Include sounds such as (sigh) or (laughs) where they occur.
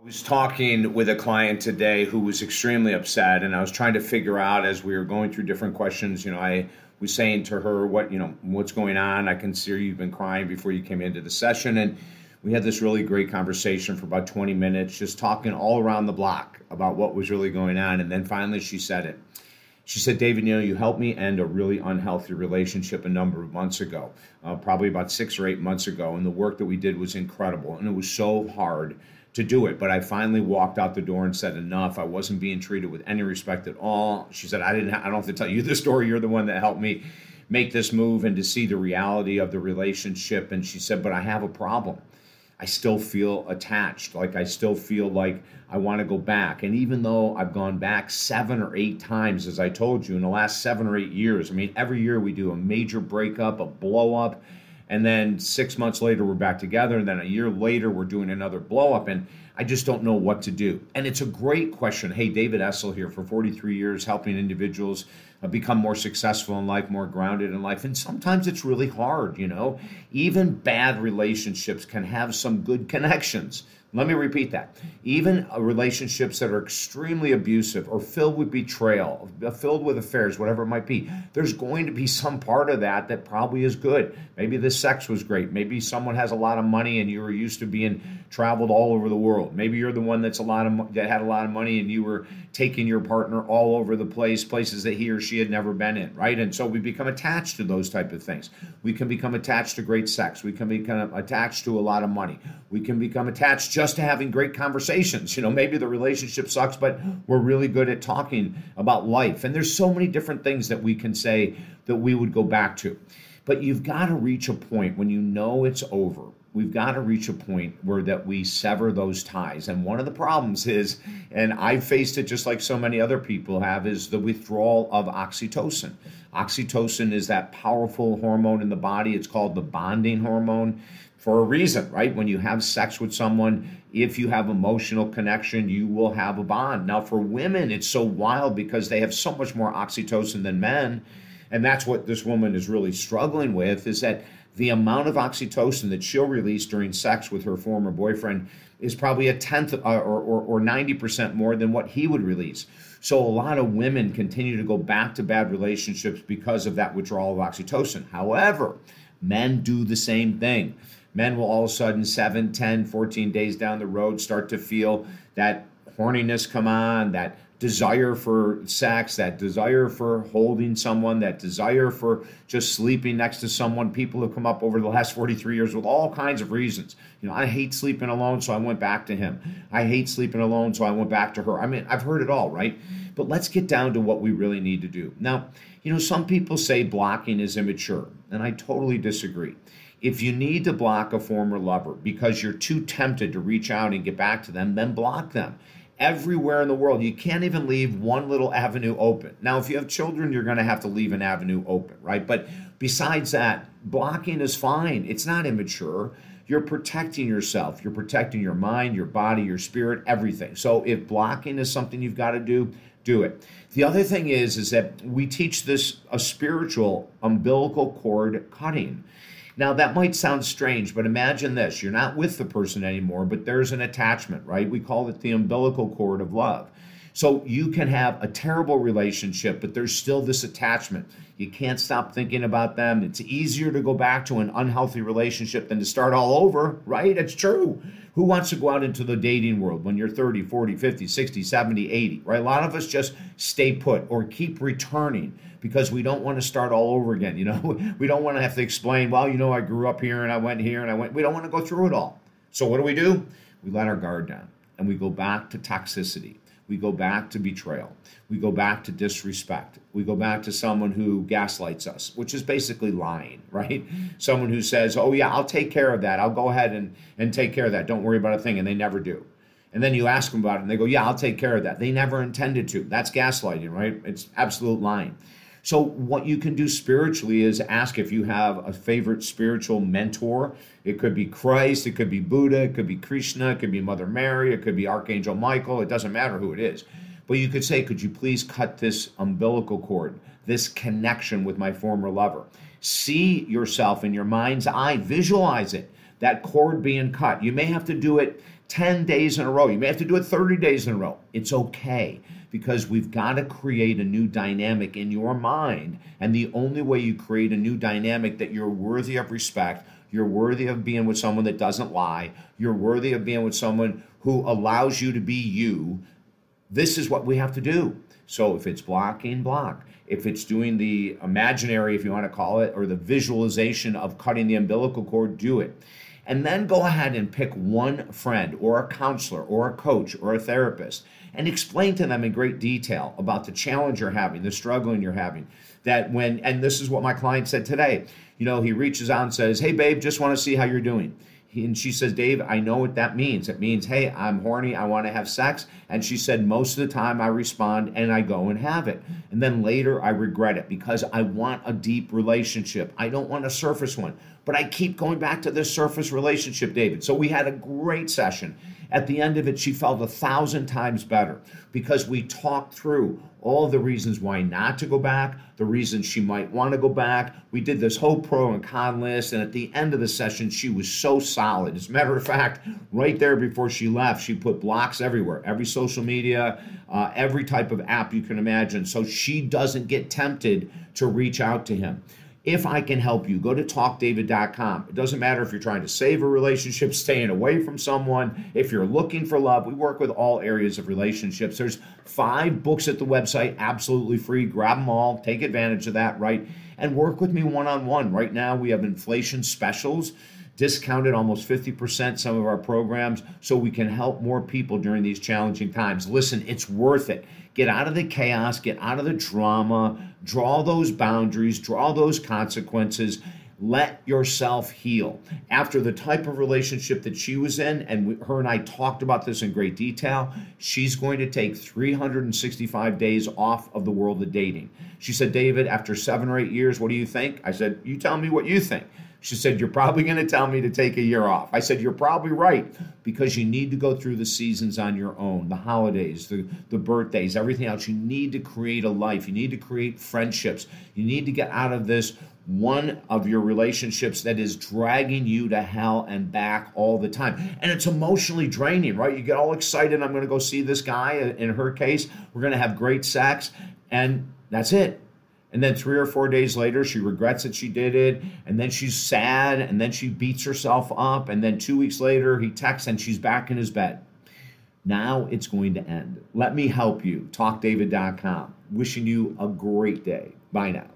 I was talking with a client today who was extremely upset, and I was trying to figure out as we were going through different questions. You know, I was saying to her, "What you know, what's going on? I can see you've been crying before you came into the session." And we had this really great conversation for about 20 minutes, just talking all around the block about what was really going on. And then finally, she said it. She said, David, you know, you helped me end a really unhealthy relationship a number of months ago, uh, probably about six or eight months ago. And the work that we did was incredible. And it was so hard to do it. But I finally walked out the door and said enough. I wasn't being treated with any respect at all. She said, I didn't. I don't have to tell you the story. You're the one that helped me make this move and to see the reality of the relationship. And she said, but I have a problem. I still feel attached. Like I still feel like I want to go back. And even though I've gone back seven or eight times, as I told you, in the last seven or eight years, I mean, every year we do a major breakup, a blow up and then six months later we're back together. And then a year later we're doing another blow up and i just don't know what to do. And it's a great question. Hey david essel here for 43 years helping individuals uh, become more successful in life more grounded in life. And sometimes it's really hard you know? Even bad relationships can have some good connections let me repeat that. Even uh, relationships that are extremely abusive or filled with betrayal, uh, filled with affairs, whatever it might be, there's going to be some part of that that probably is good. Maybe the sex was great. Maybe someone has a lot of money and you were used to being traveled all over the world. Maybe you're the one that's a lot of that had a lot of money and you were taking your partner all over the place, places that he or she had never been in, right? And so we become attached to those type of things. We can become attached to great sex. We can become attached to a lot of money. We can become attached just having great conversations. You know, maybe the relationship sucks, but we're really good at talking about life. And there's so many different things that we can say that we would go back to. But you've got to reach a point when you know it's over. We've got to reach a point where that we sever those ties. And one of the problems is, and I've faced it just like so many other people have, is the withdrawal of oxytocin. Oxytocin is that powerful hormone in the body. It's called the bonding hormone for a reason, right? When you have sex with someone, if you have emotional connection, you will have a bond. Now, for women, it's so wild because they have so much more oxytocin than men. And that's what this woman is really struggling with is that the amount of oxytocin that she'll release during sex with her former boyfriend is probably a tenth uh, or, or, or 90% more than what he would release. So a lot of women continue to go back to bad relationships because of that withdrawal of oxytocin. However, men do the same thing men will all of a sudden 7 10 14 days down the road start to feel that horniness come on that desire for sex that desire for holding someone that desire for just sleeping next to someone. People have come up over the last 43 years with all kinds of reasons. You know i hate sleeping alone so i went back to him. I hate sleeping alone so i went back to her. I mean i've heard it all right? But let's get down to what we really need to do. Now you know some people say blocking is immature and i totally disagree if you need to block a former lover because you're too tempted to reach out and get back to them, then block them. Everywhere in the world, you can't even leave one little avenue open. Now, if you have children, you're going to have to leave an avenue open, right? But besides that, blocking is fine. It's not immature. You're protecting yourself. You're protecting your mind, your body, your spirit, everything. So if blocking is something you've got to do, do it. The other thing is is that we teach this a spiritual umbilical cord cutting. Now, that might sound strange, but imagine this you're not with the person anymore, but there's an attachment, right? We call it the umbilical cord of love. So you can have a terrible relationship, but there's still this attachment. You can't stop thinking about them. It's easier to go back to an unhealthy relationship than to start all over, right? It's true. Who wants to go out into the dating world when you're 30, 40, 50, 60, 70, 80, right? A lot of us just stay put or keep returning because we don't want to start all over again. You know, (laughs) we don't want to have to explain, well, you know, I grew up here and I went here and I went. We don't want to go through it all. So what do we do? We let our guard down and we go back to toxicity. We go back to betrayal. We go back to disrespect. We go back to someone who gaslights us, which is basically lying, (laughs) right? Someone who says, oh, yeah, I'll take care of that. I'll go ahead and, and take care of that. Don't worry about a thing. And they never do. And then you ask them about it and they go, yeah, I'll take care of that. They never intended to. That's gaslighting, right? It's absolute lying. So, what you can do spiritually is ask if you have a favorite spiritual mentor. It could be Christ, it could be Buddha, it could be Krishna, it could be Mother Mary, it could be Archangel Michael. It doesn't matter who it is. But you could say, Could you please cut this umbilical cord, this connection with my former lover? See yourself in your mind's eye, visualize it, that cord being cut. You may have to do it 10 days in a row. You may have to do it 30 days in a row. It's okay because we've got to create a new dynamic in your mind. And the only way you create a new dynamic that you're worthy of respect, you're worthy of being with someone that doesn't lie, you're worthy of being with someone who allows you to be you. This is what we have to do. So if it's blocking, block. If it's doing the imaginary, if you want to call it, or the visualization of cutting the umbilical cord, do it. And then go ahead and pick one friend or a counselor or a coach or a therapist and explain to them in great detail about the challenge you're having, the struggling you're having. That when, and this is what my client said today, you know, he reaches out and says, Hey, babe, just want to see how you're doing. And she says, Dave, I know what that means. It means, hey, I'm horny, I want to have sex. And she said, most of the time I respond and I go and have it. And then later I regret it because I want a deep relationship. I don't want a surface one. But I keep going back to this surface relationship, David. So we had a great session. At the end of it, she felt a thousand times better because we talked through all the reasons why not to go back, the reasons she might want to go back. We did this whole pro and con list, and at the end of the session, she was so solid. As a matter of fact, right there before she left, she put blocks everywhere, every social media, uh, every type of app you can imagine, so she doesn't get tempted to reach out to him if I can help you, go to talkdavid.com. It doesn't matter if you're trying to save a relationship, staying away from someone, if you're looking for love. We work with all areas of relationships. There's five books at the website, absolutely free. Grab them all, take advantage of that, right? And work with me one on one. Right now, we have inflation specials discounted almost 50% some of our programs so we can help more people during these challenging times. Listen, it's worth it. Get out of the chaos, get out of the drama, draw those boundaries, draw those consequences. Let yourself heal. After the type of relationship that she was in, and we, her and I talked about this in great detail, she's going to take 365 days off of the world of dating. She said, David, after seven or eight years, what do you think? I said, You tell me what you think. She said, You're probably going to tell me to take a year off. I said, You're probably right because you need to go through the seasons on your own the holidays, the, the birthdays, everything else. You need to create a life. You need to create friendships. You need to get out of this one of your relationships that is dragging you to hell and back all the time. And it's emotionally draining, right? You get all excited. I'm going to go see this guy. In her case, we're going to have great sex. And that's it and then three or four days later, she regrets that she did it. And then she's sad. And then she beats herself up. And then two weeks later, he texts and she's back in his bed. Now it's going to end. Let me help you. TalkDavid.com. Wishing you a great day. Bye now.